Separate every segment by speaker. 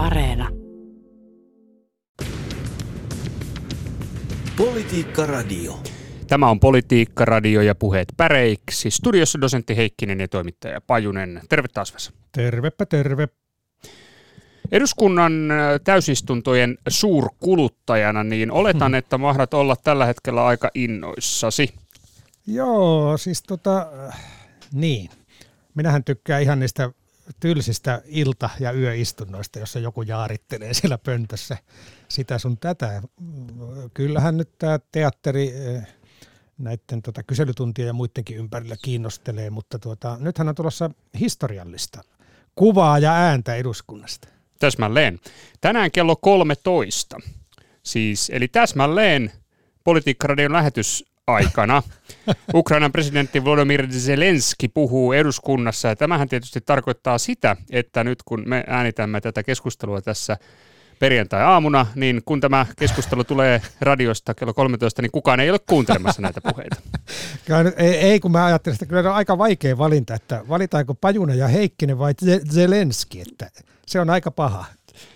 Speaker 1: Areena.
Speaker 2: Politiikka Radio.
Speaker 3: Tämä on Politiikka Radio ja puheet päreiksi. Studiossa dosentti Heikkinen ja toimittaja Pajunen. Terve taas Vesa.
Speaker 4: Tervepä terve.
Speaker 3: Eduskunnan äh, täysistuntojen suurkuluttajana, niin oletan, että mahdat olla tällä hetkellä aika innoissasi.
Speaker 4: Joo, siis tota, äh, niin. Minähän tykkään ihan niistä tylsistä ilta- ja yöistunnoista, jossa joku jaarittelee siellä pöntössä sitä sun tätä. Kyllähän nyt tämä teatteri äh, näiden tota, kyselytuntien ja muidenkin ympärillä kiinnostelee, mutta tuota, nythän on tulossa historiallista kuvaa ja ääntä eduskunnasta.
Speaker 3: Täsmälleen. Tänään kello 13, siis, eli täsmälleen Politiikkaradion lähetysaikana Ukrainan presidentti Volodymyr Zelenski puhuu eduskunnassa. Ja tämähän tietysti tarkoittaa sitä, että nyt kun me äänitämme tätä keskustelua tässä perjantai-aamuna, niin kun tämä keskustelu tulee radiosta kello 13, niin kukaan ei ole kuuntelemassa näitä puheita.
Speaker 4: ei, ei, kun mä ajattelin, että kyllä on aika vaikea valinta, että valitaanko Pajuna ja Heikkinen vai Zelenski, että se on aika paha.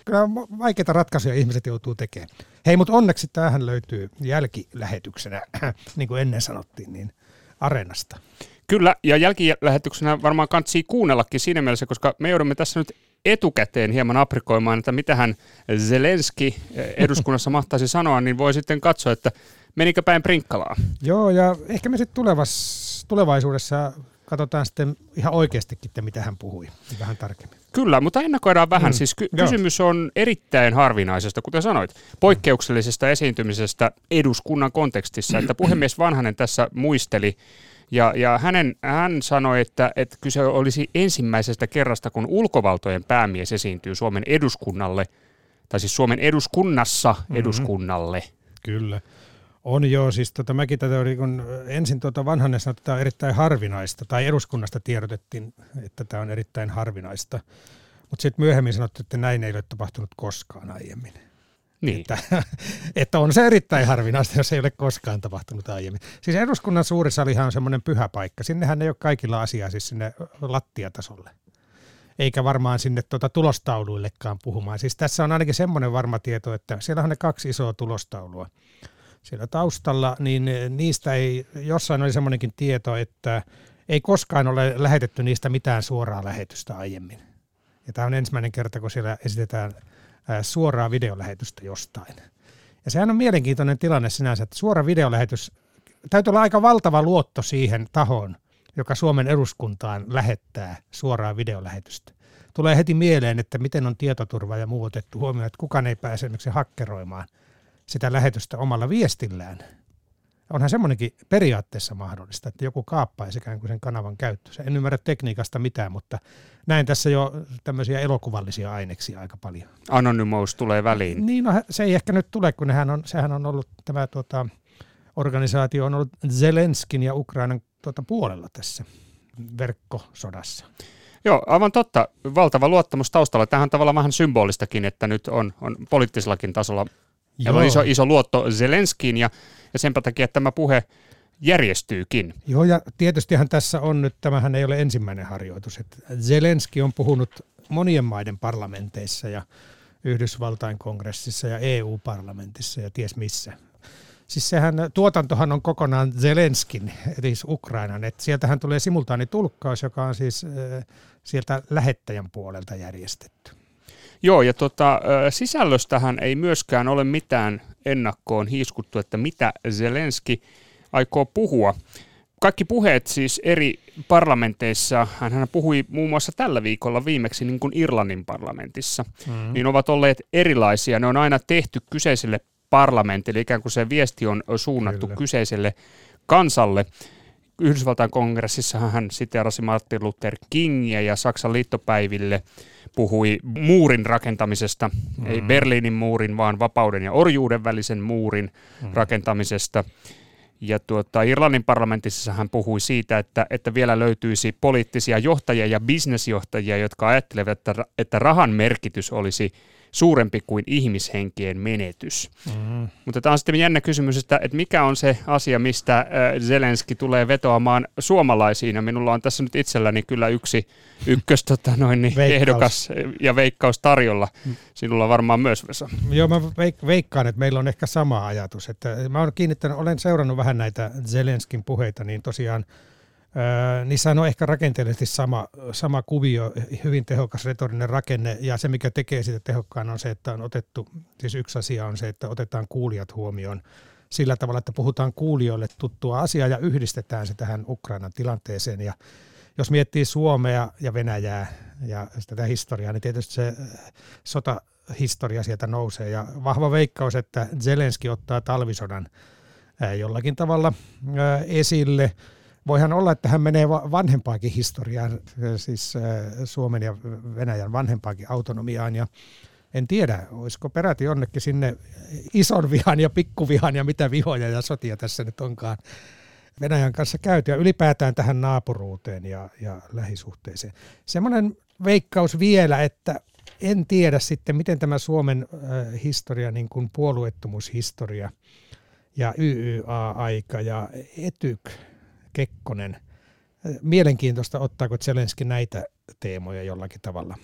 Speaker 4: Kyllä vaikeita ratkaisuja ihmiset joutuu tekemään. Hei, mutta onneksi tämähän löytyy jälkilähetyksenä, niin kuin ennen sanottiin, niin Areenasta.
Speaker 3: Kyllä, ja jälkilähetyksenä varmaan kantsii kuunnellakin siinä mielessä, koska me joudumme tässä nyt etukäteen hieman aprikoimaan, että mitä hän Zelenski eh, eduskunnassa mahtaisi sanoa, niin voi sitten katsoa, että menikö päin prinkkalaa.
Speaker 4: Joo, ja ehkä me sitten tulevaisuudessa katsotaan sitten ihan oikeastikin, että mitä hän puhui vähän tarkemmin.
Speaker 3: Kyllä, mutta ennakoidaan vähän. Mm. Siis ky- kysymys on erittäin harvinaisesta, kuten sanoit, poikkeuksellisesta esiintymisestä eduskunnan kontekstissa. Että puhemies Vanhanen tässä muisteli ja, ja hänen, hän sanoi, että, että kyse olisi ensimmäisestä kerrasta, kun ulkovaltojen päämies esiintyy Suomen eduskunnalle, tai siis Suomen eduskunnassa mm-hmm. eduskunnalle.
Speaker 4: Kyllä. On joo, siis tota, mäkin tätä oli, kun ensin tuota vanhanen sanoi, että tämä on erittäin harvinaista, tai eduskunnasta tiedotettiin, että tämä on erittäin harvinaista. Mutta sitten myöhemmin sanottu, että näin ei ole tapahtunut koskaan aiemmin.
Speaker 3: Niin.
Speaker 4: Että, että on se erittäin harvinaista, jos ei ole koskaan tapahtunut aiemmin. Siis eduskunnan suuri salihan on semmoinen pyhä paikka. Sinnehän ei ole kaikilla asiaa siis sinne lattiatasolle. Eikä varmaan sinne tuota tulostauluillekaan puhumaan. Siis tässä on ainakin semmoinen varma tieto, että siellä on ne kaksi isoa tulostaulua siellä taustalla, niin niistä ei, jossain oli semmoinenkin tieto, että ei koskaan ole lähetetty niistä mitään suoraa lähetystä aiemmin. Ja tämä on ensimmäinen kerta, kun siellä esitetään suoraa videolähetystä jostain. Ja sehän on mielenkiintoinen tilanne sinänsä, että suora videolähetys, täytyy olla aika valtava luotto siihen tahoon, joka Suomen eduskuntaan lähettää suoraa videolähetystä. Tulee heti mieleen, että miten on tietoturva ja muu otettu huomioon, että kukaan ei pääse esimerkiksi hakkeroimaan sitä lähetystä omalla viestillään. Onhan semmoinenkin periaatteessa mahdollista, että joku kaappaisi ikään kuin sen kanavan käyttöönsä. En ymmärrä tekniikasta mitään, mutta näin tässä jo tämmöisiä elokuvallisia aineksia aika paljon.
Speaker 3: Anonymous tulee väliin.
Speaker 4: Niin, no se ei ehkä nyt tule, kun nehän on, sehän on ollut tämä tuota, organisaatio on ollut Zelenskin ja Ukrainan tuota, puolella tässä verkkosodassa.
Speaker 3: Joo, aivan totta. Valtava luottamus taustalla. Tähän on tavallaan vähän symbolistakin, että nyt on, on poliittisellakin tasolla Joo. on iso, iso luotto Zelenskiin ja, ja senpä takia että tämä puhe järjestyykin.
Speaker 4: Joo, ja tietystihän tässä on nyt, tämähän ei ole ensimmäinen harjoitus, että Zelenski on puhunut monien maiden parlamenteissa ja Yhdysvaltain kongressissa ja EU-parlamentissa ja ties missä. Siis sehän, tuotantohan on kokonaan Zelenskin, eli siis Ukrainan, että sieltähän tulee simultaanitulkkaus, joka on siis äh, sieltä lähettäjän puolelta järjestetty.
Speaker 3: Joo, ja tota, sisällöstähän ei myöskään ole mitään ennakkoon hiiskuttu, että mitä Zelenski aikoo puhua. Kaikki puheet siis eri parlamenteissa, hän puhui muun muassa tällä viikolla viimeksi niin kuin Irlannin parlamentissa, mm. niin ovat olleet erilaisia. Ne on aina tehty kyseiselle parlamentille, ikään kuin se viesti on suunnattu Kyllä. kyseiselle kansalle. Yhdysvaltain kongressissa hän siteerasi Martin Luther Kingia ja Saksan liittopäiville puhui muurin rakentamisesta, mm. ei Berliinin muurin, vaan vapauden ja orjuuden välisen muurin mm. rakentamisesta. Ja tuota, Irlannin parlamentissa hän puhui siitä, että, että vielä löytyisi poliittisia johtajia ja bisnesjohtajia, jotka ajattelevat, että, että rahan merkitys olisi suurempi kuin ihmishenkien menetys. Mm. Mutta tämä on sitten jännä kysymys, että, että mikä on se asia, mistä Zelenski tulee vetoamaan suomalaisiin. Ja minulla on tässä nyt itselläni kyllä yksi ykkös tota noin, niin veikkaus. ehdokas ja veikkaus tarjolla. Sinulla varmaan myös, Vesa.
Speaker 4: Joo, mä veik- veikkaan, että meillä on ehkä sama ajatus. Että mä olen kiinnittänyt, olen seurannut vähän näitä Zelenskin puheita, niin tosiaan niissä on ehkä rakenteellisesti sama, sama kuvio, hyvin tehokas retorinen rakenne, ja se mikä tekee sitä tehokkaan on se, että on otettu, siis yksi asia on se, että otetaan kuulijat huomioon sillä tavalla, että puhutaan kuulijoille tuttua asiaa ja yhdistetään se tähän Ukrainan tilanteeseen. Ja jos miettii Suomea ja Venäjää ja tätä historiaa, niin tietysti se sotahistoria sieltä nousee. Ja vahva veikkaus, että Zelenski ottaa talvisodan jollakin tavalla esille – voihan olla, että hän menee vanhempaakin historiaan, siis Suomen ja Venäjän vanhempaakin autonomiaan ja en tiedä, olisiko peräti jonnekin sinne ison vihan ja pikkuvihan ja mitä vihoja ja sotia tässä nyt onkaan Venäjän kanssa käyty ja ylipäätään tähän naapuruuteen ja, ja lähisuhteeseen. Semmoinen veikkaus vielä, että en tiedä sitten, miten tämä Suomen historia, niin kuin puolueettomuushistoria ja YYA-aika ja etyk Kekkonen. Mielenkiintoista, ottaako Zelenski näitä teemoja jollakin tavalla.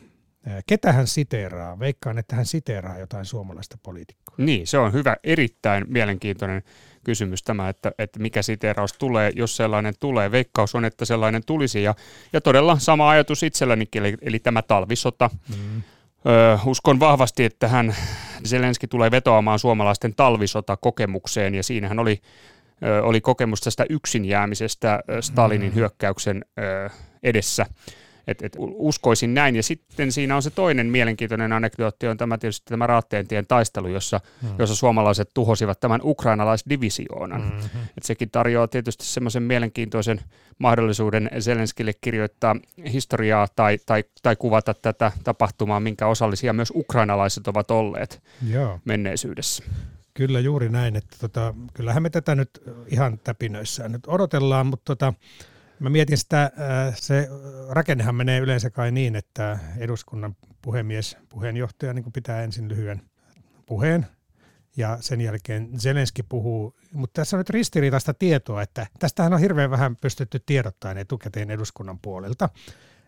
Speaker 4: Ketä hän siteeraa? Veikkaan, että hän siteeraa jotain suomalaista poliitikkoa.
Speaker 3: Niin, se on hyvä, erittäin mielenkiintoinen kysymys tämä, että, että mikä siteeraus tulee, jos sellainen tulee. Veikkaus on, että sellainen tulisi. Ja, ja todella sama ajatus itsellänikin, eli, eli tämä talvisota. Mm. Ö, uskon vahvasti, että hän, Zelenski tulee vetoamaan suomalaisten talvisota-kokemukseen, ja siinähän oli oli kokemus tästä yksin jäämisestä Stalinin mm. hyökkäyksen edessä. Et, et uskoisin näin. Ja sitten siinä on se toinen mielenkiintoinen anekdootti, on tämä tietysti tämä Raatteentien taistelu, jossa, mm. jossa suomalaiset tuhosivat tämän ukrainalaisdivisioonan. Mm-hmm. Et sekin tarjoaa tietysti semmoisen mielenkiintoisen mahdollisuuden Zelenskille kirjoittaa historiaa tai, tai, tai kuvata tätä tapahtumaa, minkä osallisia myös ukrainalaiset ovat olleet Joo. menneisyydessä.
Speaker 4: Kyllä juuri näin, että tota, kyllähän me tätä nyt ihan täpinöissään nyt odotellaan, mutta tota, mä mietin sitä, se rakennehan menee yleensä kai niin, että eduskunnan puhemies, puheenjohtaja niin pitää ensin lyhyen puheen ja sen jälkeen Zelenski puhuu, mutta tässä on nyt ristiriitaista tietoa, että tästähän on hirveän vähän pystytty tiedottamaan etukäteen eduskunnan puolelta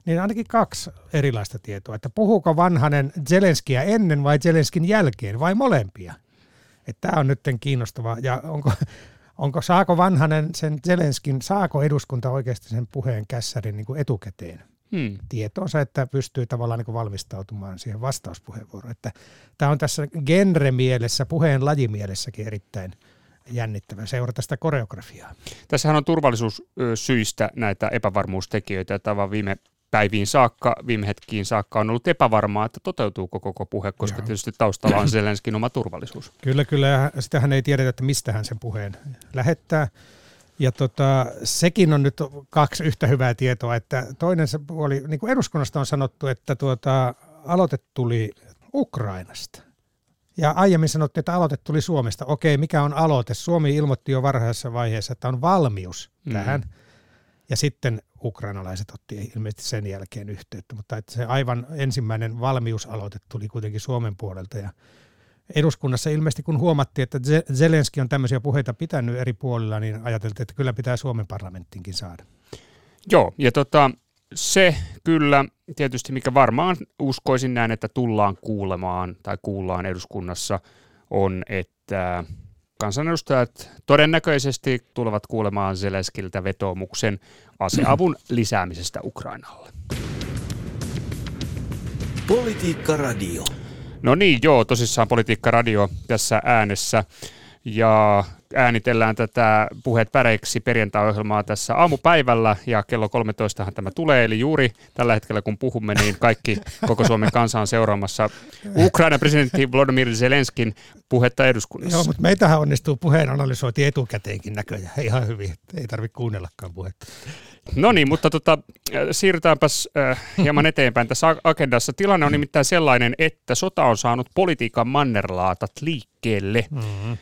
Speaker 4: niin ainakin kaksi erilaista tietoa, että puhuuko vanhanen Zelenskiä ennen vai Zelenskin jälkeen vai molempia. Tämä on nyt kiinnostavaa. Ja onko, onko, saako Vanhanen sen Zelenskin, saako eduskunta oikeasti sen puheen kässärin niin kuin etukäteen? Hmm. tietoonsa, että pystyy tavallaan niin valmistautumaan siihen vastauspuheenvuoroon. Että tämä on tässä genre-mielessä, puheen lajimielessäkin erittäin jännittävä seurata sitä koreografiaa.
Speaker 3: Tässähän on turvallisuussyistä näitä epävarmuustekijöitä. Tämä viime päiviin saakka, viime hetkiin saakka on ollut epävarmaa, että toteutuuko koko puhe, koska Joo. tietysti taustalla on Zelenskin oma turvallisuus.
Speaker 4: Kyllä, kyllä. Sitähän ei tiedetä, että mistä hän sen puheen lähettää. Ja tota, sekin on nyt kaksi yhtä hyvää tietoa, että toinen se puoli, niin kuin eduskunnasta on sanottu, että tuota, aloite tuli Ukrainasta. Ja aiemmin sanottiin, että aloite tuli Suomesta. Okei, mikä on aloite? Suomi ilmoitti jo varhaisessa vaiheessa, että on valmius tähän. Mm. Ja sitten ukrainalaiset otti ilmeisesti sen jälkeen yhteyttä, mutta että se aivan ensimmäinen valmiusaloite tuli kuitenkin Suomen puolelta ja eduskunnassa ilmeisesti kun huomattiin, että Zelenski on tämmöisiä puheita pitänyt eri puolilla, niin ajateltiin, että kyllä pitää Suomen parlamenttinkin saada.
Speaker 3: Joo, ja tota, se kyllä tietysti, mikä varmaan uskoisin näin, että tullaan kuulemaan tai kuullaan eduskunnassa, on, että kansanedustajat todennäköisesti tulevat kuulemaan Zeleskiltä vetoomuksen aseavun lisäämisestä Ukrainalle. Politiikka Radio. No niin, joo, tosissaan Politiikka Radio tässä äänessä. Ja äänitellään tätä puheet päreiksi perjantai-ohjelmaa tässä aamupäivällä ja kello 13 tämä tulee, eli juuri tällä hetkellä kun puhumme, niin kaikki koko Suomen kansa on seuraamassa Ukraina presidentti Volodymyr Zelenskin puhetta eduskunnassa.
Speaker 4: Joo, mutta meitähän onnistuu puheen analysointi etukäteenkin näköjään, ihan hyvin, ei tarvitse kuunnellakaan puhetta.
Speaker 3: No niin, mutta tota, siirrytäänpäs äh, hieman eteenpäin tässä agendassa. Tilanne on nimittäin sellainen, että sota on saanut politiikan mannerlaatat liikkeelle. Mm-hmm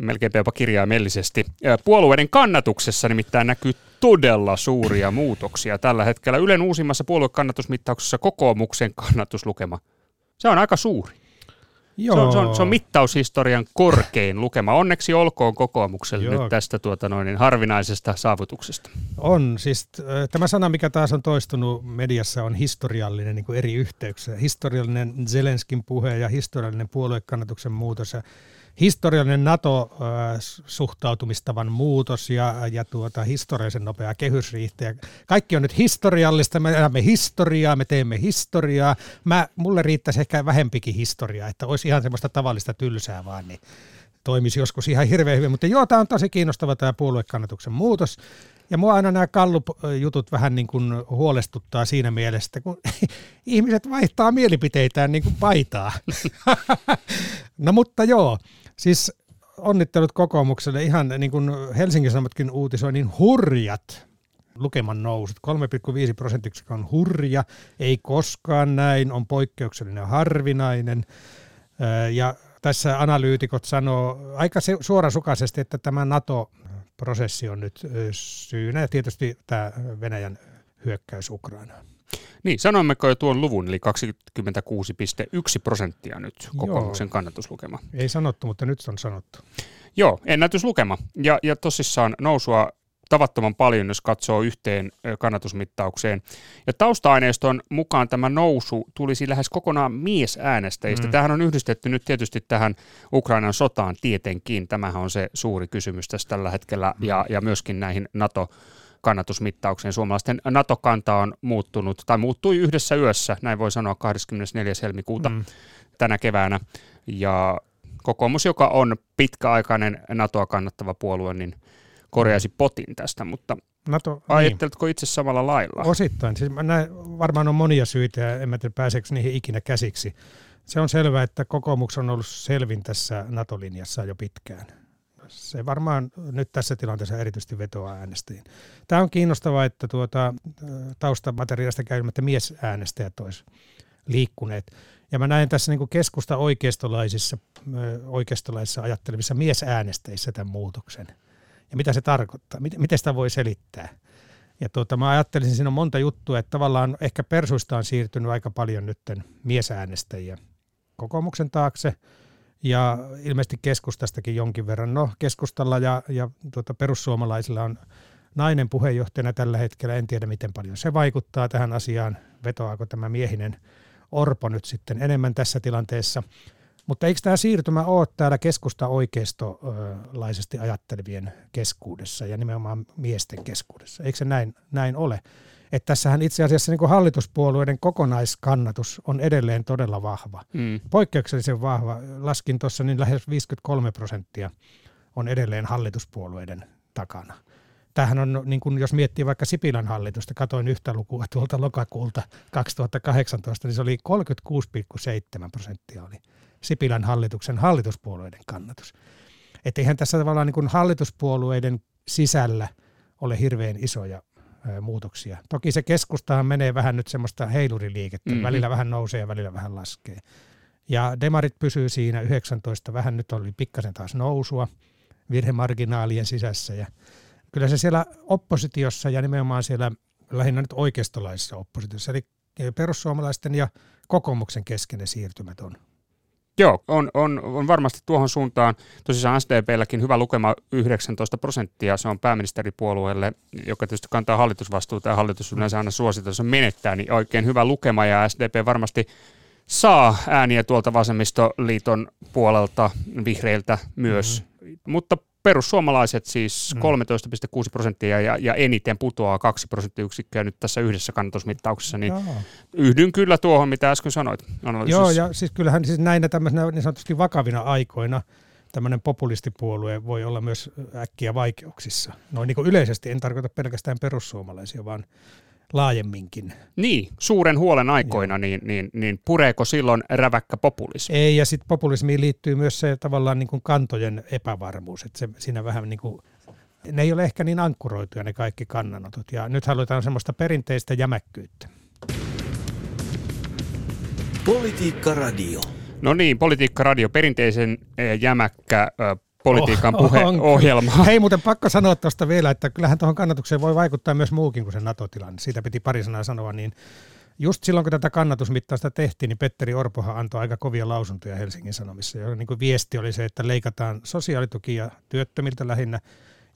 Speaker 3: melkeinpä jopa kirjaimellisesti. Puolueiden kannatuksessa nimittäin näkyy todella suuria muutoksia tällä hetkellä. Ylen uusimmassa puoluekannatusmittauksessa kokoomuksen kannatuslukema, se on aika suuri. Se on, se, on, se on mittaushistorian korkein lukema. Onneksi olkoon kokoomukselle Joo. nyt tästä tuota noin, niin harvinaisesta saavutuksesta.
Speaker 4: On. Siis tämä sana, mikä taas on toistunut mediassa, on historiallinen niin kuin eri yhteyksissä. Historiallinen Zelenskin puhe ja historiallinen puoluekannatuksen muutos. Ja historiallinen NATO-suhtautumistavan muutos ja, ja tuota, historiallisen nopea kehysriihti. Kaikki on nyt historiallista, me elämme historiaa, me teemme historiaa. Mä, mulle riittäisi ehkä vähempikin historiaa, että olisi ihan semmoista tavallista tylsää vaan, niin toimisi joskus ihan hirveän hyvin. Mutta joo, tämä on tosi kiinnostava tämä puoluekannatuksen muutos. Ja mua aina nämä Kallup-jutut vähän niin kuin huolestuttaa siinä mielessä, kun ihmiset vaihtaa mielipiteitään niin kuin paitaa. no mutta joo, Siis onnittelut kokoomukselle ihan niin kuin Helsingin Sanomatkin uutisoi, niin hurjat lukeman nousut. 3,5 prosentiksi on hurja, ei koskaan näin, on poikkeuksellinen harvinainen. Ja tässä analyytikot sanoo aika suorasukaisesti, että tämä NATO-prosessi on nyt syynä ja tietysti tämä Venäjän hyökkäys Ukrainaan.
Speaker 3: Niin, sanoimmeko jo tuon luvun, eli 26,1 prosenttia nyt kokoomuksen Joo. kannatuslukema.
Speaker 4: Ei sanottu, mutta nyt on sanottu.
Speaker 3: Joo, ennätyslukema. Ja, ja tosissaan nousua tavattoman paljon, jos katsoo yhteen kannatusmittaukseen. Ja tausta-aineiston mukaan tämä nousu tulisi lähes kokonaan miesäänestäjistä. Mm. Tähän on yhdistetty nyt tietysti tähän Ukrainan sotaan tietenkin. Tämähän on se suuri kysymys tässä tällä hetkellä mm. ja, ja myöskin näihin NATO- kannatusmittaukseen. Suomalaisten NATO-kanta on muuttunut, tai muuttui yhdessä yössä, näin voi sanoa 24. helmikuuta mm. tänä keväänä. Ja kokoomus, joka on pitkäaikainen NATOa kannattava puolue, niin korjaisi potin tästä, mutta NATO, ajatteletko niin. itse samalla lailla?
Speaker 4: Osittain. Siis näin, varmaan on monia syitä ja en tiedä pääseekö niihin ikinä käsiksi. Se on selvää, että kokoomus on ollut selvin tässä NATO-linjassa jo pitkään se varmaan nyt tässä tilanteessa erityisesti vetoaa äänestäjiin. Tämä on kiinnostavaa, että tuota, taustamateriaalista käymättä miesäänestäjät olisi liikkuneet. Ja mä näen tässä niin keskusta oikeistolaisissa, oikeistolaisissa ajattelevissa miesäänestäjissä tämän muutoksen. Ja mitä se tarkoittaa, miten sitä voi selittää. Ja tuota, mä ajattelisin, siinä on monta juttua, että tavallaan ehkä persuista on siirtynyt aika paljon nytten miesäänestäjiä kokoomuksen taakse – ja ilmeisesti keskustastakin jonkin verran. No keskustalla ja, ja tuota, perussuomalaisilla on nainen puheenjohtajana tällä hetkellä. En tiedä, miten paljon se vaikuttaa tähän asiaan. Vetoaako tämä miehinen Orpo nyt sitten enemmän tässä tilanteessa. Mutta eikö tämä siirtymä ole täällä keskusta oikeistolaisesti ajattelevien keskuudessa ja nimenomaan miesten keskuudessa? Eikö se näin, näin ole? Että tässähän itse asiassa niin kuin hallituspuolueiden kokonaiskannatus on edelleen todella vahva. Mm. Poikkeuksellisen vahva. Laskin tuossa, niin lähes 53 prosenttia on edelleen hallituspuolueiden takana. Tämähän on, niin kuin jos miettii vaikka Sipilän hallitusta, katoin yhtä lukua tuolta lokakuulta 2018, niin se oli 36,7 prosenttia oli Sipilän hallituksen hallituspuolueiden kannatus. Että eihän tässä tavallaan niin kuin hallituspuolueiden sisällä ole hirveän isoja muutoksia. Toki se keskustahan menee vähän nyt semmoista heiluriliikettä, mm-hmm. välillä vähän nousee ja välillä vähän laskee. Ja demarit pysyy siinä 19, vähän nyt oli pikkasen taas nousua virhemarginaalien sisässä ja kyllä se siellä oppositiossa ja nimenomaan siellä lähinnä nyt oikeistolaisessa oppositiossa, eli perussuomalaisten ja kokoomuksen keskeinen siirtymät on
Speaker 3: Joo, on, on, on varmasti tuohon suuntaan. Tosissaan SDPlläkin hyvä lukema 19 prosenttia, se on pääministeripuolueelle, joka tietysti kantaa hallitusvastuuta ja hallitus yleensä aina suosittaa, jos menettää, niin oikein hyvä lukema ja SDP varmasti saa ääniä tuolta vasemmistoliiton puolelta, vihreiltä myös, mm-hmm. mutta perussuomalaiset siis 13,6 mm. prosenttia ja, ja eniten putoaa 2 prosenttiyksikköä nyt tässä yhdessä kannatusmittauksessa, niin Joo. yhdyn kyllä tuohon, mitä äsken sanoit.
Speaker 4: Joo, ja siis kyllähän siis näinä tämmöisenä niin sanotusti vakavina aikoina tämmöinen populistipuolue voi olla myös äkkiä vaikeuksissa. Noin niin kuin yleisesti, en tarkoita pelkästään perussuomalaisia, vaan laajemminkin.
Speaker 3: Niin, suuren huolen aikoina, niin, niin, niin pureeko silloin räväkkä populismi?
Speaker 4: Ei, ja sitten populismiin liittyy myös se tavallaan niin kuin kantojen epävarmuus, että se, siinä vähän niin kuin, ne ei ole ehkä niin ankkuroituja ne kaikki kannanotot, ja nyt halutaan semmoista perinteistä jämäkkyyttä.
Speaker 3: Politiikka Radio. No niin, Politiikka Radio, perinteisen eh, jämäkkä politiikan oh, puheohjelma.
Speaker 4: Hei muuten pakko sanoa tuosta vielä, että kyllähän tuohon kannatukseen voi vaikuttaa myös muukin kuin se NATO-tilanne. Siitä piti pari sanaa sanoa, niin just silloin, kun tätä kannatusmittausta tehtiin, niin Petteri Orpohan antoi aika kovia lausuntoja Helsingin Sanomissa. Ja niin kuin viesti oli se, että leikataan sosiaalitukia työttömiltä lähinnä,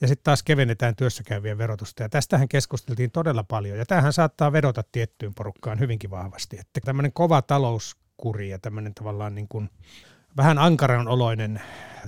Speaker 4: ja sitten taas kevennetään työssäkäyvien verotusta. Ja tästähän keskusteltiin todella paljon, ja tämähän saattaa vedota tiettyyn porukkaan hyvinkin vahvasti. Että tämmöinen kova talouskuri ja tämmöinen tavallaan niin kuin vähän ankaran oloinen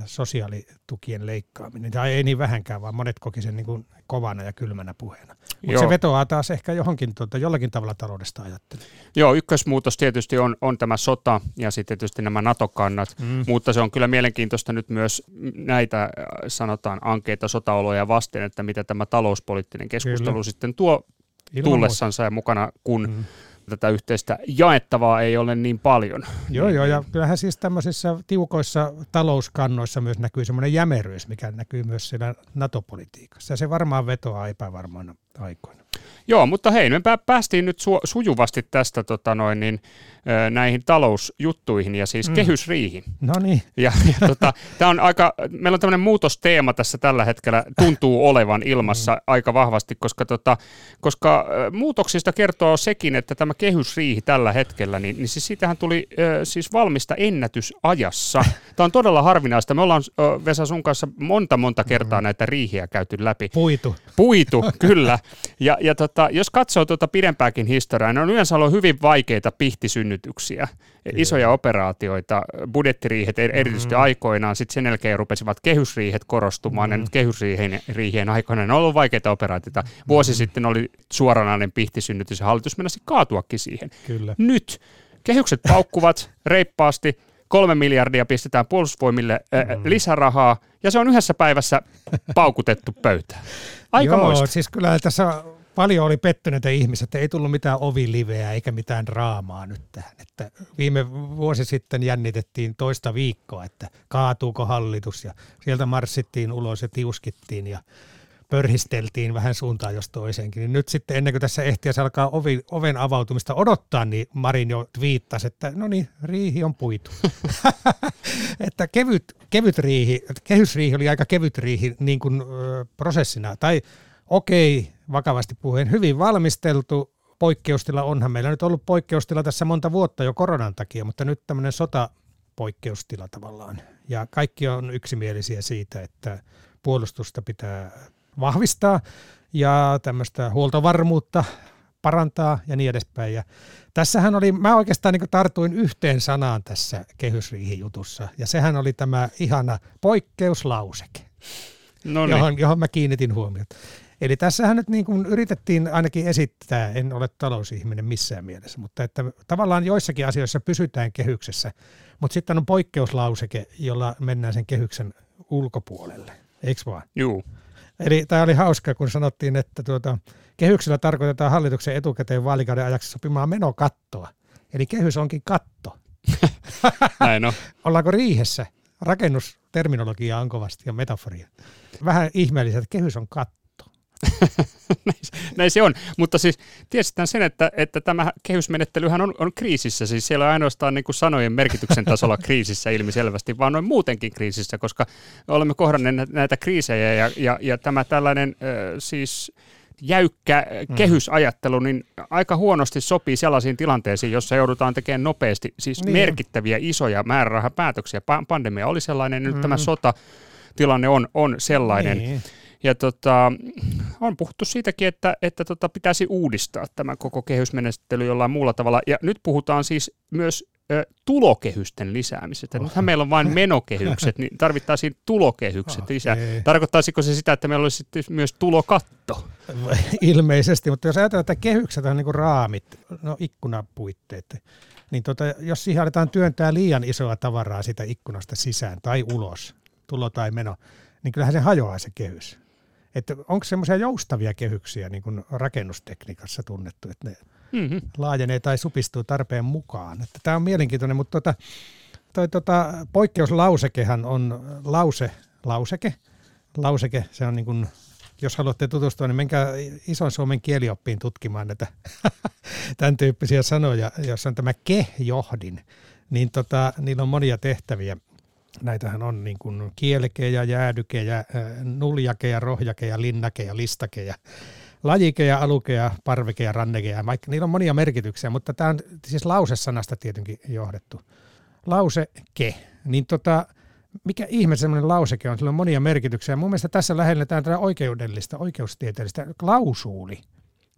Speaker 4: sosiaalitukien leikkaaminen. Tai ei niin vähänkään, vaan monet koki sen niin kuin kovana ja kylmänä puheena. Mutta se vetoaa taas ehkä johonkin tuota, jollakin tavalla taloudesta ajattelen.
Speaker 3: Joo, ykkösmuutos tietysti on, on tämä sota ja sitten tietysti nämä NATO-kannat, mm. mutta se on kyllä mielenkiintoista nyt myös näitä, äh, sanotaan, ankeita sotaoloja vasten, että mitä tämä talouspoliittinen keskustelu kyllä. sitten tuo Ilman tullessansa muuta. ja mukana, kun mm tätä yhteistä jaettavaa ei ole niin paljon.
Speaker 4: Joo, joo, ja kyllähän siis tämmöisissä tiukoissa talouskannoissa myös näkyy semmoinen jämeryys, mikä näkyy myös siellä NATO-politiikassa. Ja se varmaan vetoaa epävarmaana aikoina.
Speaker 3: Joo, mutta hei, me päästiin nyt su- sujuvasti tästä tota noin, niin, näihin talousjuttuihin ja siis mm. kehysriihi.
Speaker 4: No niin.
Speaker 3: Ja, ja tota, tää on aika, meillä on tämmöinen muutosteema tässä tällä hetkellä, tuntuu olevan ilmassa mm. aika vahvasti, koska, tota, koska muutoksista kertoo sekin, että tämä kehysriihi tällä hetkellä, niin, niin siis siitähän tuli äh, siis valmista ennätysajassa. Tämä on todella harvinaista. Me ollaan äh, Vesa sun kanssa monta monta kertaa mm. näitä riihiä käyty läpi.
Speaker 4: Puitu.
Speaker 3: Puitu, kyllä. Ja, ja tota, jos katsoo tuota pidempääkin historiaa, ne on yleensä ollut hyvin vaikeita pihtisynnytyksiä, Kyllä. isoja operaatioita, budjettiriihet erityisesti mm-hmm. aikoinaan, sitten sen jälkeen rupesivat kehysriihet korostumaan, mm-hmm. ja nyt kehysriihien aikoina ne on ollut vaikeita operaatioita. Vuosi mm-hmm. sitten oli suoranainen pihtisynnytys, ja hallitus menasi kaatuakin siihen.
Speaker 4: Kyllä.
Speaker 3: Nyt kehykset paukkuvat reippaasti, kolme miljardia pistetään puolustusvoimille mm. lisärahaa, ja se on yhdessä päivässä paukutettu pöytään. Aika Joo,
Speaker 4: siis kyllä tässä paljon oli pettyneitä ihmisiä, että ei tullut mitään oviliveä eikä mitään draamaa nyt tähän. Että viime vuosi sitten jännitettiin toista viikkoa, että kaatuuko hallitus ja sieltä marssittiin ulos ja tiuskittiin ja pörhisteltiin vähän suuntaan jos toiseenkin. Niin nyt sitten ennen kuin tässä ehtiä alkaa ovi, oven avautumista odottaa, niin Marin jo twiittasi, että no niin, riihi on puitu. että kevyt, kevyt riihi, kehysriihi oli aika kevyt riihi niin kuin, ö, prosessina. Tai okei, vakavasti puheen, hyvin valmisteltu poikkeustila. Onhan meillä nyt ollut poikkeustila tässä monta vuotta jo koronan takia, mutta nyt tämmöinen sota poikkeustila tavallaan. Ja kaikki on yksimielisiä siitä, että puolustusta pitää vahvistaa ja tämmöistä huoltovarmuutta parantaa ja niin edespäin. Ja tässähän oli, mä oikeastaan niin tartuin yhteen sanaan tässä kehysriihijutussa, ja sehän oli tämä ihana poikkeuslauseke, Noniin. johon, johon mä kiinnitin huomiota. Eli tässähän nyt niin kuin yritettiin ainakin esittää, en ole talousihminen missään mielessä, mutta että tavallaan joissakin asioissa pysytään kehyksessä, mutta sitten on poikkeuslauseke, jolla mennään sen kehyksen ulkopuolelle, eikö vaan?
Speaker 3: Joo.
Speaker 4: Eli tämä oli hauska, kun sanottiin, että tuota, kehyksellä tarkoitetaan hallituksen etukäteen vaalikauden ajaksi sopimaa menokattoa. Eli kehys onkin katto.
Speaker 3: Näin on.
Speaker 4: Ollaanko riihessä? Rakennusterminologia on kovasti ja metaforia. Vähän ihmeellistä, että kehys on katto.
Speaker 3: näin, se on, mutta siis tiedetään sen, että, että tämä kehysmenettelyhän on, on kriisissä, siis siellä on ainoastaan niin kuin sanojen merkityksen tasolla kriisissä ilmiselvästi, vaan noin muutenkin kriisissä, koska olemme kohdanneet näitä kriisejä ja, ja, ja tämä tällainen äh, siis jäykkä mm. kehysajattelu niin aika huonosti sopii sellaisiin tilanteisiin, jossa joudutaan tekemään nopeasti siis niin. merkittäviä isoja määrärahapäätöksiä. Pandemia oli sellainen, nyt mm. tämä sota tilanne on, on sellainen. Niin. Ja tota, on puhuttu siitäkin, että, että tota, pitäisi uudistaa tämä koko kehysmenettely jollain muulla tavalla. Ja nyt puhutaan siis myös ö, tulokehysten lisäämisestä. Oh. Nythän meillä on vain menokehykset, niin tarvittaisiin tulokehykset okay. lisää. Tarkoittaisiko se sitä, että meillä olisi myös tulokatto?
Speaker 4: Ilmeisesti, mutta jos ajatellaan, että kehykset on niin kuin raamit, no ikkunapuitteet, niin tota, jos siihen aletaan työntää liian isoa tavaraa sitä ikkunasta sisään tai ulos, tulo tai meno, niin kyllähän se hajoaa se kehys. Että onko semmoisia joustavia kehyksiä niin kuin rakennustekniikassa tunnettu, että ne mm-hmm. laajenee tai supistuu tarpeen mukaan. Että tämä on mielenkiintoinen, mutta tota, toi, tota, poikkeuslausekehan on lause, lauseke. Lauseke, se on niin kuin, jos haluatte tutustua, niin menkää ison Suomen kielioppiin tutkimaan näitä tämän tyyppisiä sanoja, jos on tämä ke-johdin, niin tota, niillä on monia tehtäviä näitähän on niin kuin kielkejä, jäädyke ja nuljakeja, rohjakeja, linnake ja listake ja lajike ja aluke ja parveke ja ranneke ja vaikka niillä on monia merkityksiä, mutta tämä on siis lausesanasta tietenkin johdettu. Lause ke, niin tota, mikä ihme semmoinen lauseke on, sillä on monia merkityksiä. Mun mielestä tässä lähennetään tätä oikeudellista, oikeustieteellistä klausuuli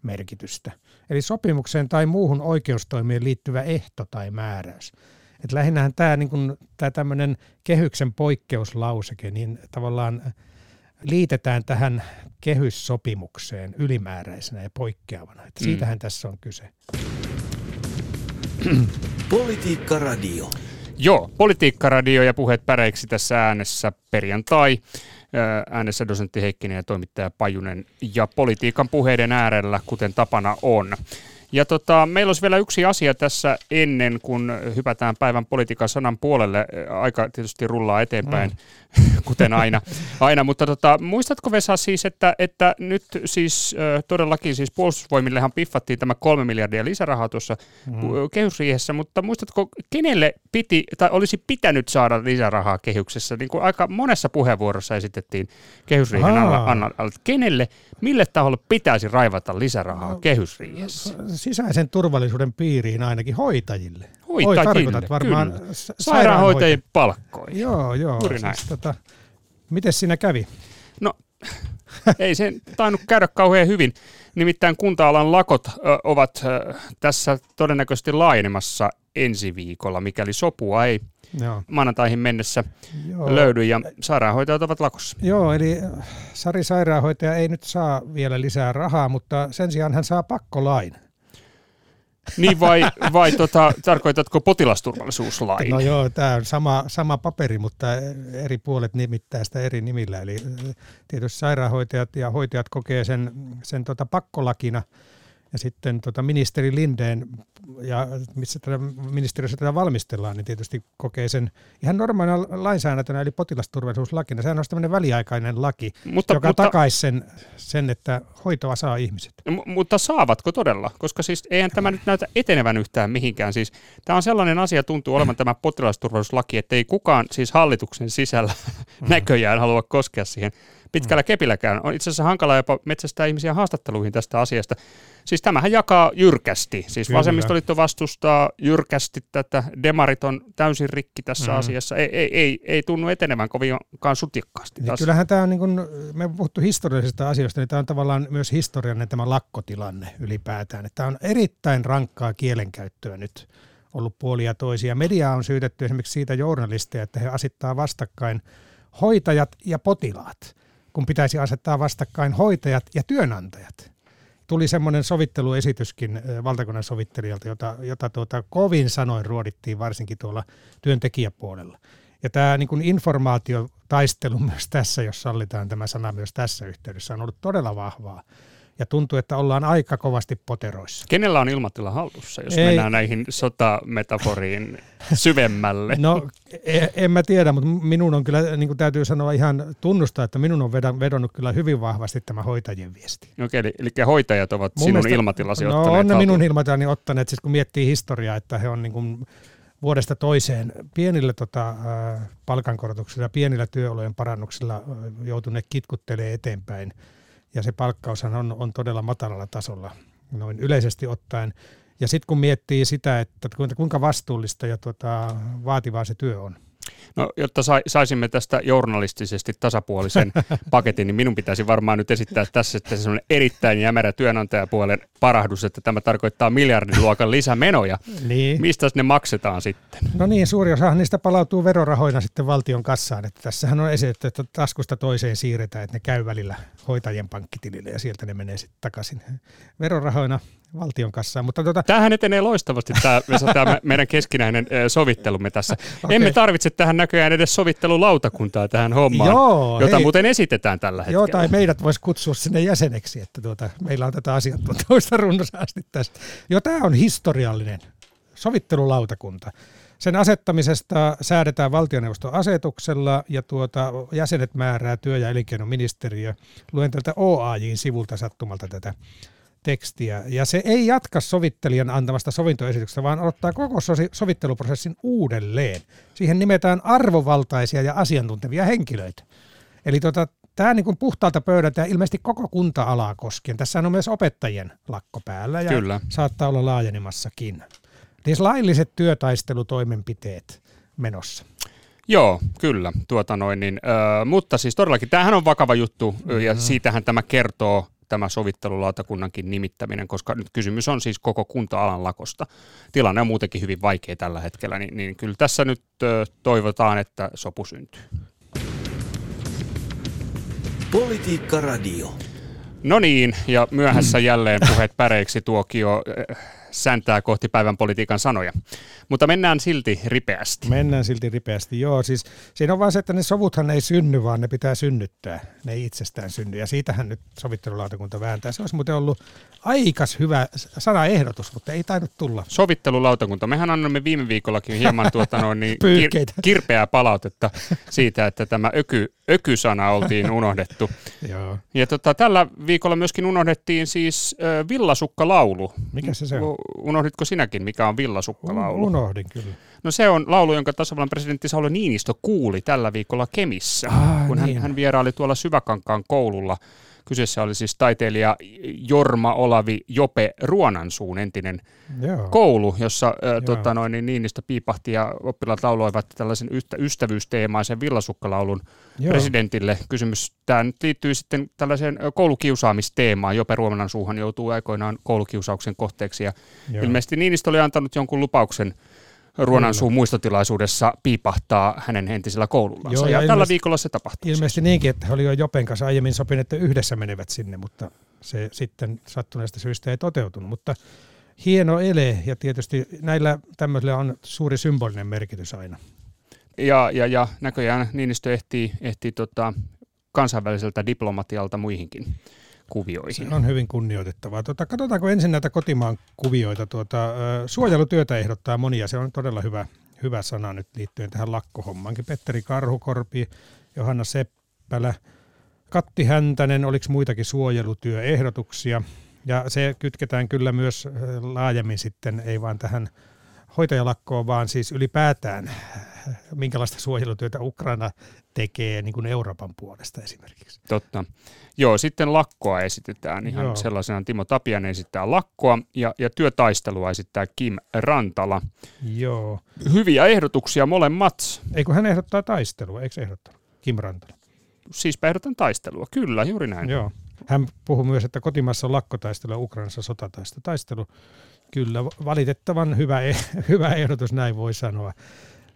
Speaker 4: merkitystä. Eli sopimukseen tai muuhun oikeustoimien liittyvä ehto tai määräys. Et lähinnähän tämä niin kun, tää tämmöinen kehyksen poikkeuslauseke, niin tavallaan liitetään tähän kehyssopimukseen ylimääräisenä ja poikkeavana. Et mm. siitähän tässä on kyse.
Speaker 1: Politiikka Radio.
Speaker 3: Joo, Politiikkaradio ja puheet päreiksi tässä äänessä perjantai. Äänessä dosentti Heikkinen ja toimittaja Pajunen ja politiikan puheiden äärellä, kuten tapana on. Ja tota, meillä olisi vielä yksi asia tässä ennen kuin hypätään päivän politiikan sanan puolelle. Aika tietysti rullaa eteenpäin, mm. kuten aina. aina mutta tota, muistatko Vesa siis, että, että nyt siis todellakin siis puolustusvoimillehan piffattiin tämä kolme miljardia lisärahaa tuossa mm. kehysriihessä, mutta muistatko, kenelle piti tai olisi pitänyt saada lisärahaa kehyksessä? Niin kuin aika monessa puheenvuorossa esitettiin kehysriihen alla, alla, alla. Kenelle, mille taholle pitäisi raivata lisärahaa no, kehysriihessä?
Speaker 4: Sisäisen turvallisuuden piiriin ainakin hoitajille.
Speaker 3: Hoitajille, Oi, varmaan kyllä. Sairaanhoitajien palkkoihin.
Speaker 4: Joo, joo. Juuri näin. Siis, tota, miten siinä kävi?
Speaker 3: No, ei se tainnut käydä kauhean hyvin. Nimittäin kunta-alan lakot ö, ovat ö, tässä todennäköisesti laajenemassa ensi viikolla, mikäli sopua ei Joo. maanantaihin mennessä Joo. löydy ja sairaanhoitajat ovat lakossa.
Speaker 4: Joo, eli Sari sairaanhoitaja ei nyt saa vielä lisää rahaa, mutta sen sijaan hän saa pakkolain.
Speaker 3: Niin vai, vai tota, tarkoitatko potilasturvallisuuslain?
Speaker 4: No joo, tämä on sama, sama paperi, mutta eri puolet nimittää sitä eri nimillä. Eli tietysti sairaanhoitajat ja hoitajat kokee sen, sen tota pakkolakina – ja sitten tota ministeri Lindeen, ja missä tätä ministeriössä tätä valmistellaan, niin tietysti kokee sen ihan normaalina lainsäädäntönä, eli potilasturvallisuuslakina. Sehän on tämmöinen väliaikainen laki, mutta, joka mutta, takaisi sen, sen, että hoitoa saa ihmiset.
Speaker 3: M- mutta saavatko todella? Koska siis eihän tämä nyt näytä etenevän yhtään mihinkään. Siis tämä on sellainen asia, tuntuu olevan tämä potilasturvallisuuslaki, että ei kukaan siis hallituksen sisällä näköjään halua koskea siihen pitkällä mm. kepilläkään. On itse asiassa hankala jopa metsästää ihmisiä haastatteluihin tästä asiasta. Siis tämähän jakaa jyrkästi. Siis Kyllä. vasemmistoliitto vastustaa jyrkästi tätä. Demarit on täysin rikki tässä mm. asiassa. Ei, ei, ei, ei tunnu etenevän kovinkaan sutikkaasti.
Speaker 4: Niin kyllähän tämä on, niin kun, me puhuttu historiallisista asioista, niin tämä on tavallaan myös historiallinen tämä lakkotilanne ylipäätään. Tämä on erittäin rankkaa kielenkäyttöä nyt ollut puolia toisia. Media on syytetty esimerkiksi siitä journalisteja, että he asittaa vastakkain hoitajat ja potilaat, kun pitäisi asettaa vastakkain hoitajat ja työnantajat tuli semmoinen sovitteluesityskin valtakunnan sovittelijalta, jota, jota tuota, kovin sanoin ruodittiin varsinkin tuolla työntekijäpuolella. Ja tämä niin kuin informaatiotaistelu myös tässä, jos sallitaan tämä sana myös tässä yhteydessä, on ollut todella vahvaa ja tuntuu, että ollaan aika kovasti poteroissa.
Speaker 3: Kenellä on ilmatila hallussa, jos Ei. mennään näihin sotametaforiin syvemmälle?
Speaker 4: No e, en mä tiedä, mutta minun on kyllä, niin kuin täytyy sanoa ihan tunnustaa, että minun on vedonnut kyllä hyvin vahvasti tämä hoitajien viesti.
Speaker 3: Okei, eli, eli hoitajat ovat Mun sinun mielestä, ilmatilasi
Speaker 4: no,
Speaker 3: ottaneet
Speaker 4: on ne minun ilmatilani ottaneet, siis kun miettii historiaa, että he on niin kuin vuodesta toiseen pienillä tota, palkankorotuksilla ja pienillä työolojen parannuksilla joutuneet kitkuttelemaan eteenpäin – ja se palkkaushan on, on todella matalalla tasolla noin yleisesti ottaen. Ja sitten kun miettii sitä, että kuinka vastuullista ja tuota, vaativaa se työ on,
Speaker 3: No, jotta saisimme tästä journalistisesti tasapuolisen paketin, niin minun pitäisi varmaan nyt esittää tässä että se on erittäin jämerä työnantajapuolen parahdus, että tämä tarkoittaa miljardiluokan lisämenoja. niin. Mistä ne maksetaan sitten?
Speaker 4: No niin, suuri osa niistä palautuu verorahoina sitten valtion kassaan. Että tässähän on esitetty, että taskusta toiseen siirretään, että ne käy välillä hoitajien pankkitilille ja sieltä ne menee sitten takaisin verorahoina valtion kassaan. Mutta tuota...
Speaker 3: Tämähän etenee loistavasti tämä, tämä meidän keskinäinen sovittelumme tässä. okay. Emme tarvitse tähän näköjään edes sovittelulautakuntaa tähän hommaan, Joo, jota hei. muuten esitetään tällä hetkellä.
Speaker 4: Joo, tai meidät voisi kutsua sinne jäseneksi, että tuota, meillä on tätä asiantuntemusta runsaasti tästä. Joo, tämä on historiallinen sovittelulautakunta. Sen asettamisesta säädetään valtioneuvoston asetuksella ja tuota, jäsenet määrää työ- ja elinkeinoministeriö. Luen tältä OAJin sivulta sattumalta tätä tekstiä. Ja se ei jatka sovittelijan antamasta sovintoesityksestä, vaan ottaa koko sovitteluprosessin uudelleen. Siihen nimetään arvovaltaisia ja asiantuntevia henkilöitä. Eli tota, tämä niin kuin puhtaalta pöydältä ja ilmeisesti koko kunta-alaa koskien. Tässä on myös opettajien lakko päällä ja
Speaker 3: Kyllä.
Speaker 4: saattaa olla laajenemassakin. Siis lailliset työtaistelutoimenpiteet menossa.
Speaker 3: Joo, kyllä. Tuota noin, niin, ö, mutta siis todellakin tämähän on vakava juttu mm-hmm. ja siitähän tämä kertoo tämä sovittelulautakunnankin nimittäminen, koska nyt kysymys on siis koko kunta-alan lakosta. Tilanne on muutenkin hyvin vaikea tällä hetkellä, niin, niin kyllä tässä nyt toivotaan, että sopu syntyy.
Speaker 1: Politiikka Radio.
Speaker 3: No niin, ja myöhässä jälleen puheet päreiksi tuokio säntää kohti päivän politiikan sanoja. Mutta mennään silti ripeästi.
Speaker 4: Mennään silti ripeästi, joo. Siis siinä on vaan se, että ne sovuthan ei synny, vaan ne pitää synnyttää. Ne ei itsestään synny. Ja siitähän nyt sovittelulautakunta vääntää. Se olisi muuten ollut aikas hyvä sanaehdotus, mutta ei tainnut tulla.
Speaker 3: Sovittelulautakunta. Mehän annamme viime viikollakin hieman tuota noin, niin kir- kirpeää palautetta siitä, että tämä öky, öky-sana oltiin unohdettu.
Speaker 4: Joo.
Speaker 3: Ja tota, tällä viikolla myöskin unohdettiin siis äh, villasukkalaulu.
Speaker 4: Mikä se se on?
Speaker 3: Unohditko sinäkin, mikä on villasukkalaulu?
Speaker 4: Unohdin kyllä.
Speaker 3: No se on laulu, jonka tasavallan presidentti Sauli Niinistö kuuli tällä viikolla Kemissä,
Speaker 4: Ah,
Speaker 3: kun hän,
Speaker 4: niin.
Speaker 3: hän vieraili tuolla Syväkankaan koululla. Kyseessä oli siis taiteilija Jorma Olavi Jope Ruonansuun entinen
Speaker 4: Joo.
Speaker 3: koulu, jossa tota noin, niin Niinistö piipahti ja oppilaat lauloivat tällaisen ystä, ystävyysteemaisen villasukkalaulun
Speaker 4: Joo.
Speaker 3: presidentille. Kysymys, tämä nyt liittyy sitten tällaiseen koulukiusaamisteemaan. Jope Ruonansuuhan joutuu aikoinaan koulukiusauksen kohteeksi ja
Speaker 4: Joo.
Speaker 3: Ilmeisesti Niinistö oli antanut jonkun lupauksen Ruonansuun muistotilaisuudessa piipahtaa hänen entisellä koulullansa.
Speaker 4: Joo,
Speaker 3: ja,
Speaker 4: ja
Speaker 3: tällä viikolla se tapahtui.
Speaker 4: Ilmeisesti niinkin, että he oli jo Jopen kanssa aiemmin sopineet, että yhdessä menevät sinne, mutta se sitten sattuneesta syystä ei toteutunut. Mutta hieno ele ja tietysti näillä tämmöisillä on suuri symbolinen merkitys aina.
Speaker 3: Ja, ja, ja näköjään Niinistö ehtii, ehtii tota, kansainväliseltä diplomatialta muihinkin kuvioihin.
Speaker 4: Se on hyvin kunnioitettavaa. Tuota, katsotaanko ensin näitä kotimaan kuvioita. Tuota, suojelutyötä ehdottaa monia. Se on todella hyvä, hyvä sana nyt liittyen tähän lakkohommaankin. Petteri Karhukorpi, Johanna Seppälä, Katti Häntänen, oliko muitakin suojelutyöehdotuksia. Ja se kytketään kyllä myös laajemmin sitten, ei vaan tähän hoitajalakkoon, vaan siis ylipäätään, minkälaista suojelutyötä Ukraina tekee niin kuin Euroopan puolesta esimerkiksi.
Speaker 3: Totta. Joo, sitten lakkoa esitetään ihan
Speaker 4: Joo.
Speaker 3: Sellaisena. Timo Tapianen esittää lakkoa ja, ja työtaistelua esittää Kim Rantala.
Speaker 4: Joo.
Speaker 3: Hyviä ehdotuksia molemmat.
Speaker 4: Eikö hän ehdottaa taistelua, eikö ehdottanut? Kim Rantala.
Speaker 3: Siis ehdotan taistelua. Kyllä, juuri näin.
Speaker 4: Joo. Hän puhui myös, että kotimaassa on lakkotaistelu ja Ukrainassa sotataistelu. Taistelu. Kyllä, valitettavan hyvä, e- hyvä ehdotus, näin voi sanoa.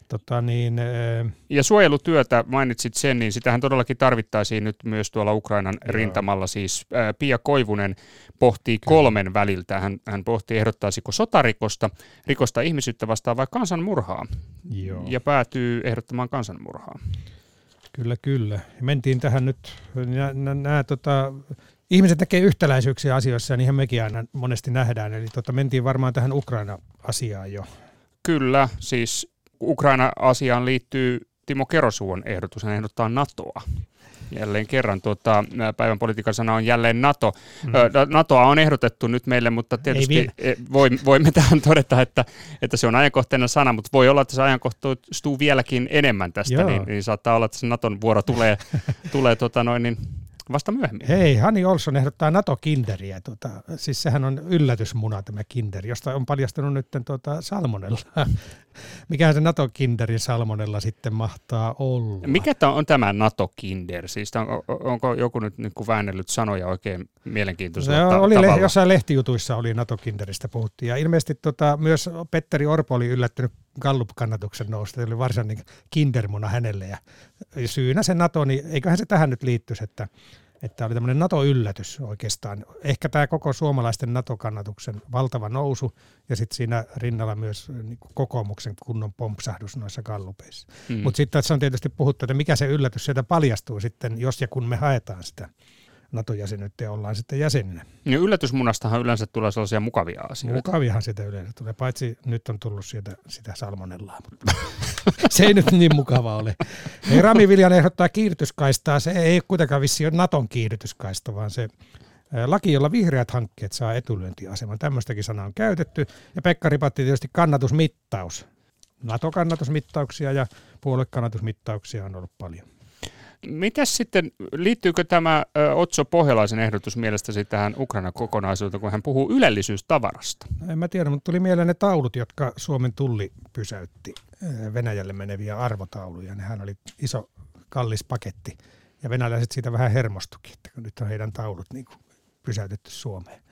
Speaker 4: Tota niin, ö,
Speaker 3: Ja suojelutyötä, mainitsit sen, niin sitähän todellakin tarvittaisiin nyt myös tuolla Ukrainan
Speaker 4: Joo.
Speaker 3: rintamalla. Siis ää, Pia Koivunen pohtii kolmen väliltä. Hän, hän pohtii, ehdottaisiko sotarikosta, rikosta ihmisyyttä vastaan vai kansanmurhaa.
Speaker 4: joo.
Speaker 3: Ja päätyy ehdottamaan kansanmurhaa.
Speaker 4: Kyllä, kyllä. Mentiin tähän nyt, nämä tota, ihmiset näkee yhtäläisyyksiä asioissa ja niinhän mekin aina monesti nähdään. Eli tota, mentiin varmaan tähän Ukraina-asiaan jo.
Speaker 3: Kyllä, siis Ukraina-asiaan liittyy Timo Kerosuon ehdotus. Hän ehdottaa NATOa. Jälleen kerran tuota, päivän politiikan sana on jälleen NATO.
Speaker 4: Mm.
Speaker 3: NATOa on ehdotettu nyt meille, mutta tietysti e, voi- voimme tähän todeta, että, että se on ajankohtainen sana, mutta voi olla, että se ajankohtaistuu vieläkin enemmän tästä,
Speaker 4: Joo.
Speaker 3: niin, niin saattaa olla, että se Naton vuoro tulee, tulee tota noin, niin vasta myöhemmin.
Speaker 4: Hei, Hani Olsson ehdottaa NATO-kinderiä. Tota, siis sehän on yllätysmuna tämä kinder, josta on paljastunut nyt tota, salmonella. Mikähän se NATO-kinderin salmonella sitten mahtaa olla?
Speaker 3: Mikä tää on tämä NATO-kinder? Siis on, onko joku nyt niin kuin väännellyt sanoja oikein mielenkiintoisella
Speaker 4: Se
Speaker 3: ta-
Speaker 4: oli
Speaker 3: tavalla?
Speaker 4: le- jossain lehtijutuissa oli NATO-kinderistä puhuttiin. Ja ilmeisesti tota, myös Petteri Orpo oli yllättynyt Gallup-kannatuksen nousta. Se oli varsinainen kindermuna hänelle. Ja syynä se NATO, niin eiköhän se tähän nyt liittyisi, että, että oli tämmöinen NATO-yllätys oikeastaan. Ehkä tämä koko suomalaisten NATO-kannatuksen valtava nousu ja sitten siinä rinnalla myös niin kokoomuksen kunnon pompsahdus noissa gallupeissa.
Speaker 3: Mm.
Speaker 4: Mutta sitten tässä on tietysti puhuttu, että mikä se yllätys sieltä paljastuu sitten, jos ja kun me haetaan sitä NATO-jäsenyyttä ja ollaan sitten jäseninä.
Speaker 3: Niin yllätysmunastahan yleensä tulee sellaisia mukavia asioita.
Speaker 4: Mukaviahan sitä yleensä tulee, paitsi nyt on tullut sieltä sitä salmonellaa, mutta se ei nyt niin mukava ole. Hei, Rami Viljan ehdottaa kiihdytyskaistaa, se ei kuitenkaan vissi ole Naton kiihdytyskaista, vaan se laki, jolla vihreät hankkeet saa etulyöntiaseman. Tämmöistäkin sanaa on käytetty. Ja Pekka Ripatti tietysti kannatusmittaus. NATO-kannatusmittauksia ja puoluekannatusmittauksia on ollut paljon.
Speaker 3: Mitäs sitten, liittyykö tämä Otso Pohjalaisen ehdotus mielestäsi tähän Ukrainan kokonaisuuteen, kun hän puhuu ylellisyystavarasta?
Speaker 4: En mä tiedä, mutta tuli mieleen ne taulut, jotka Suomen tulli pysäytti Venäjälle meneviä arvotauluja. Nehän oli iso kallis paketti ja venäläiset siitä vähän hermostukin, että kun nyt on heidän taulut niin kuin pysäytetty Suomeen.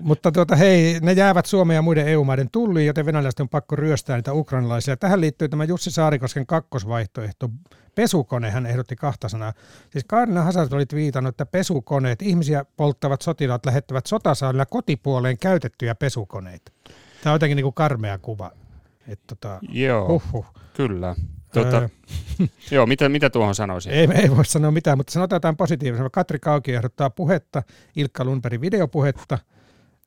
Speaker 4: Mutta tuota, hei, ne jäävät Suomen ja muiden EU-maiden tulliin, joten venäläiset on pakko ryöstää niitä ukrainalaisia. Tähän liittyy tämä Jussi Saarikosken kakkosvaihtoehto. Pesukone, hän ehdotti kahta sanaa. Siis Kaarina Hazard oli viitannut, että pesukoneet, ihmisiä polttavat sotilaat lähettävät sotasaalilla kotipuoleen käytettyjä pesukoneita. Tämä on jotenkin niin kuin karmea kuva.
Speaker 3: Et tota, Joo, huhhuh. kyllä. Tuota, joo, mitä, mitä tuohon sanoisin?
Speaker 4: Ei, ei voi sanoa mitään, mutta sanotaan jotain positiivista. Katri Kauki ehdottaa puhetta, Ilkka Lundbergin videopuhetta –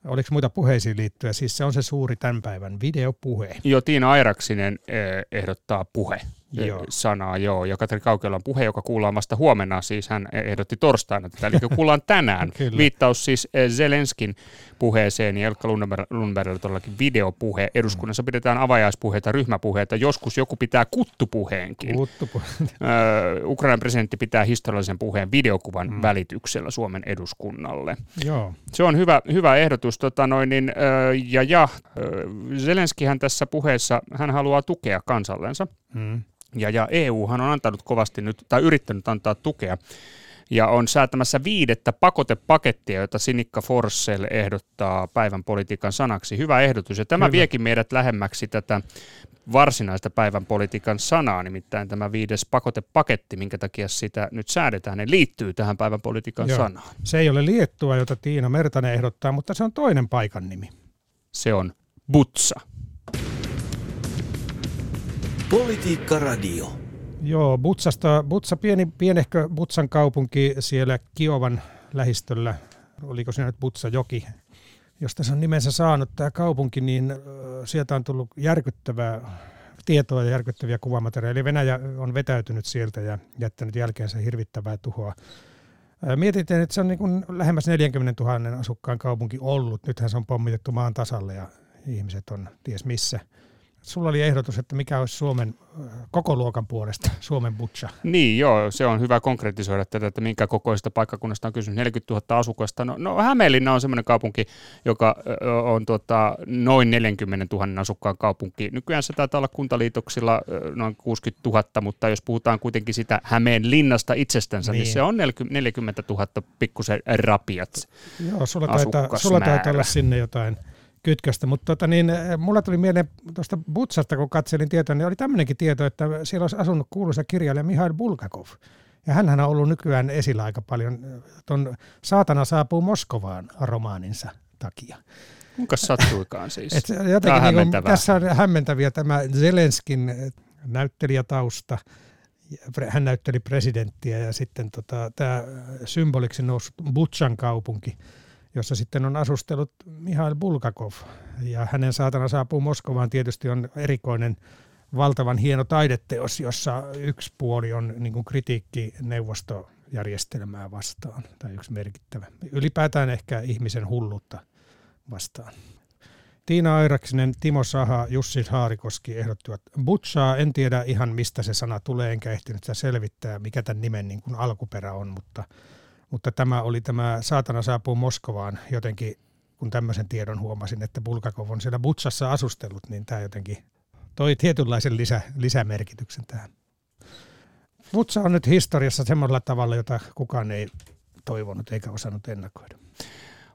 Speaker 4: Oliko muita puheisiin liittyen? Siis se on se suuri tämän päivän videopuhe.
Speaker 3: Joo, Tiina Airaksinen eh, ehdottaa puhe joo. sanaa, joo. Ja Katri Kaukela on puhe, joka kuullaan vasta huomenna, siis hän ehdotti torstaina tätä, eli kuullaan tänään. Viittaus siis eh, Zelenskin puheeseen ja Elkka Lundbergilla todellakin videopuhe. Eduskunnassa mm. pidetään avajaispuheita, ryhmäpuheita, joskus joku pitää kuttupuheenkin. Kuttupuhe. Ukrainan presidentti pitää historiallisen puheen videokuvan mm. välityksellä Suomen eduskunnalle.
Speaker 4: Joo.
Speaker 3: Se on hyvä, hyvä ehdotus. Tota noin, niin, ja, ja Zelenskihän tässä puheessa, hän haluaa tukea kansallensa. Mm. Ja, ja EUhan on antanut kovasti nyt, tai yrittänyt antaa tukea, ja on säätämässä viidettä pakotepakettia, jota Sinikka Forssell ehdottaa päivän politiikan sanaksi. Hyvä ehdotus, ja tämä Kyllä. viekin meidät lähemmäksi tätä varsinaista päivän politiikan sanaa, nimittäin tämä viides pakotepaketti, minkä takia sitä nyt säädetään, ne liittyy tähän päivän politiikan Joo. sanaan.
Speaker 4: Se ei ole Liettua, jota Tiina Mertanen ehdottaa, mutta se on toinen paikan nimi.
Speaker 3: Se on Butsa.
Speaker 1: Politiikka Radio.
Speaker 4: Joo, Butsasta, Butsa, pieni, pienehkö Butsan kaupunki siellä Kiovan lähistöllä, oliko se nyt Butsa joki, josta se on nimensä saanut tämä kaupunki, niin sieltä on tullut järkyttävää tietoa ja järkyttäviä kuvamateriaaleja. Venäjä on vetäytynyt sieltä ja jättänyt jälkeensä hirvittävää tuhoa. Mietitään, että se on niin kuin lähemmäs 40 000 asukkaan kaupunki ollut. Nythän se on pommitettu maan tasalle ja ihmiset on ties missä – Sulla oli ehdotus, että mikä olisi Suomen koko luokan puolesta, Suomen butcha.
Speaker 3: Niin, joo, se on hyvä konkretisoida tätä, että minkä kokoisesta paikkakunnasta on kysymys. 40 000 asukasta. No, no Hämeenlinna on semmoinen kaupunki, joka on tuota, noin 40 000 asukkaan kaupunki. Nykyään se taitaa olla kuntaliitoksilla noin 60 000, mutta jos puhutaan kuitenkin sitä Hämeenlinnasta itsestänsä, niin, niin se on 40 000 pikkusen rapiat
Speaker 4: Joo, sulla taitaa, sulla taitaa olla sinne jotain kytköstä. Mutta tota niin, eh, mulla tuli mieleen tuosta Butsasta, kun katselin tietoa, niin oli tämmöinenkin tieto, että siellä olisi asunut kuuluisa kirjailija Mihail Bulgakov. Ja hän on ollut nykyään esillä aika paljon tuon Saatana saapuu Moskovaan romaaninsa takia.
Speaker 3: Kuinka sattuikaan siis? Et
Speaker 4: jotenkin niin kuin, tässä on hämmentäviä tämä Zelenskin eh, näyttelijätausta. Hän näytteli presidenttiä ja sitten tota, tämä symboliksi noussut Butchan kaupunki – jossa sitten on asustellut Mihail Bulgakov. Ja hänen saatana saapuu Moskovaan tietysti on erikoinen valtavan hieno taideteos, jossa yksi puoli on niin kuin kritiikki neuvostojärjestelmää vastaan, tai yksi merkittävä. Ylipäätään ehkä ihmisen hulluutta vastaan. Tiina Airaksinen, Timo Saha, Jussi Haarikoski ehdottivat Butchaa. En tiedä ihan mistä se sana tulee, enkä ehtinyt sitä selvittää, mikä tämän nimen niin kuin alkuperä on, mutta mutta tämä oli tämä Saatana saapuu Moskovaan jotenkin, kun tämmöisen tiedon huomasin, että Bulgakov on siellä Butsassa asustellut, niin tämä jotenkin toi tietynlaisen lisä, lisämerkityksen tähän. Butsa on nyt historiassa semmoisella tavalla, jota kukaan ei toivonut eikä osannut ennakoida.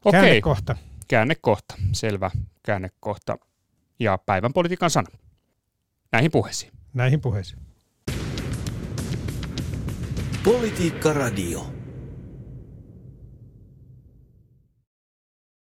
Speaker 3: Okei.
Speaker 4: Käännekohta.
Speaker 3: Käännekohta, selvä käännekohta. Ja päivän politiikan sana. Näihin puheisiin.
Speaker 4: Näihin puheisiin.
Speaker 1: Politiikka Radio.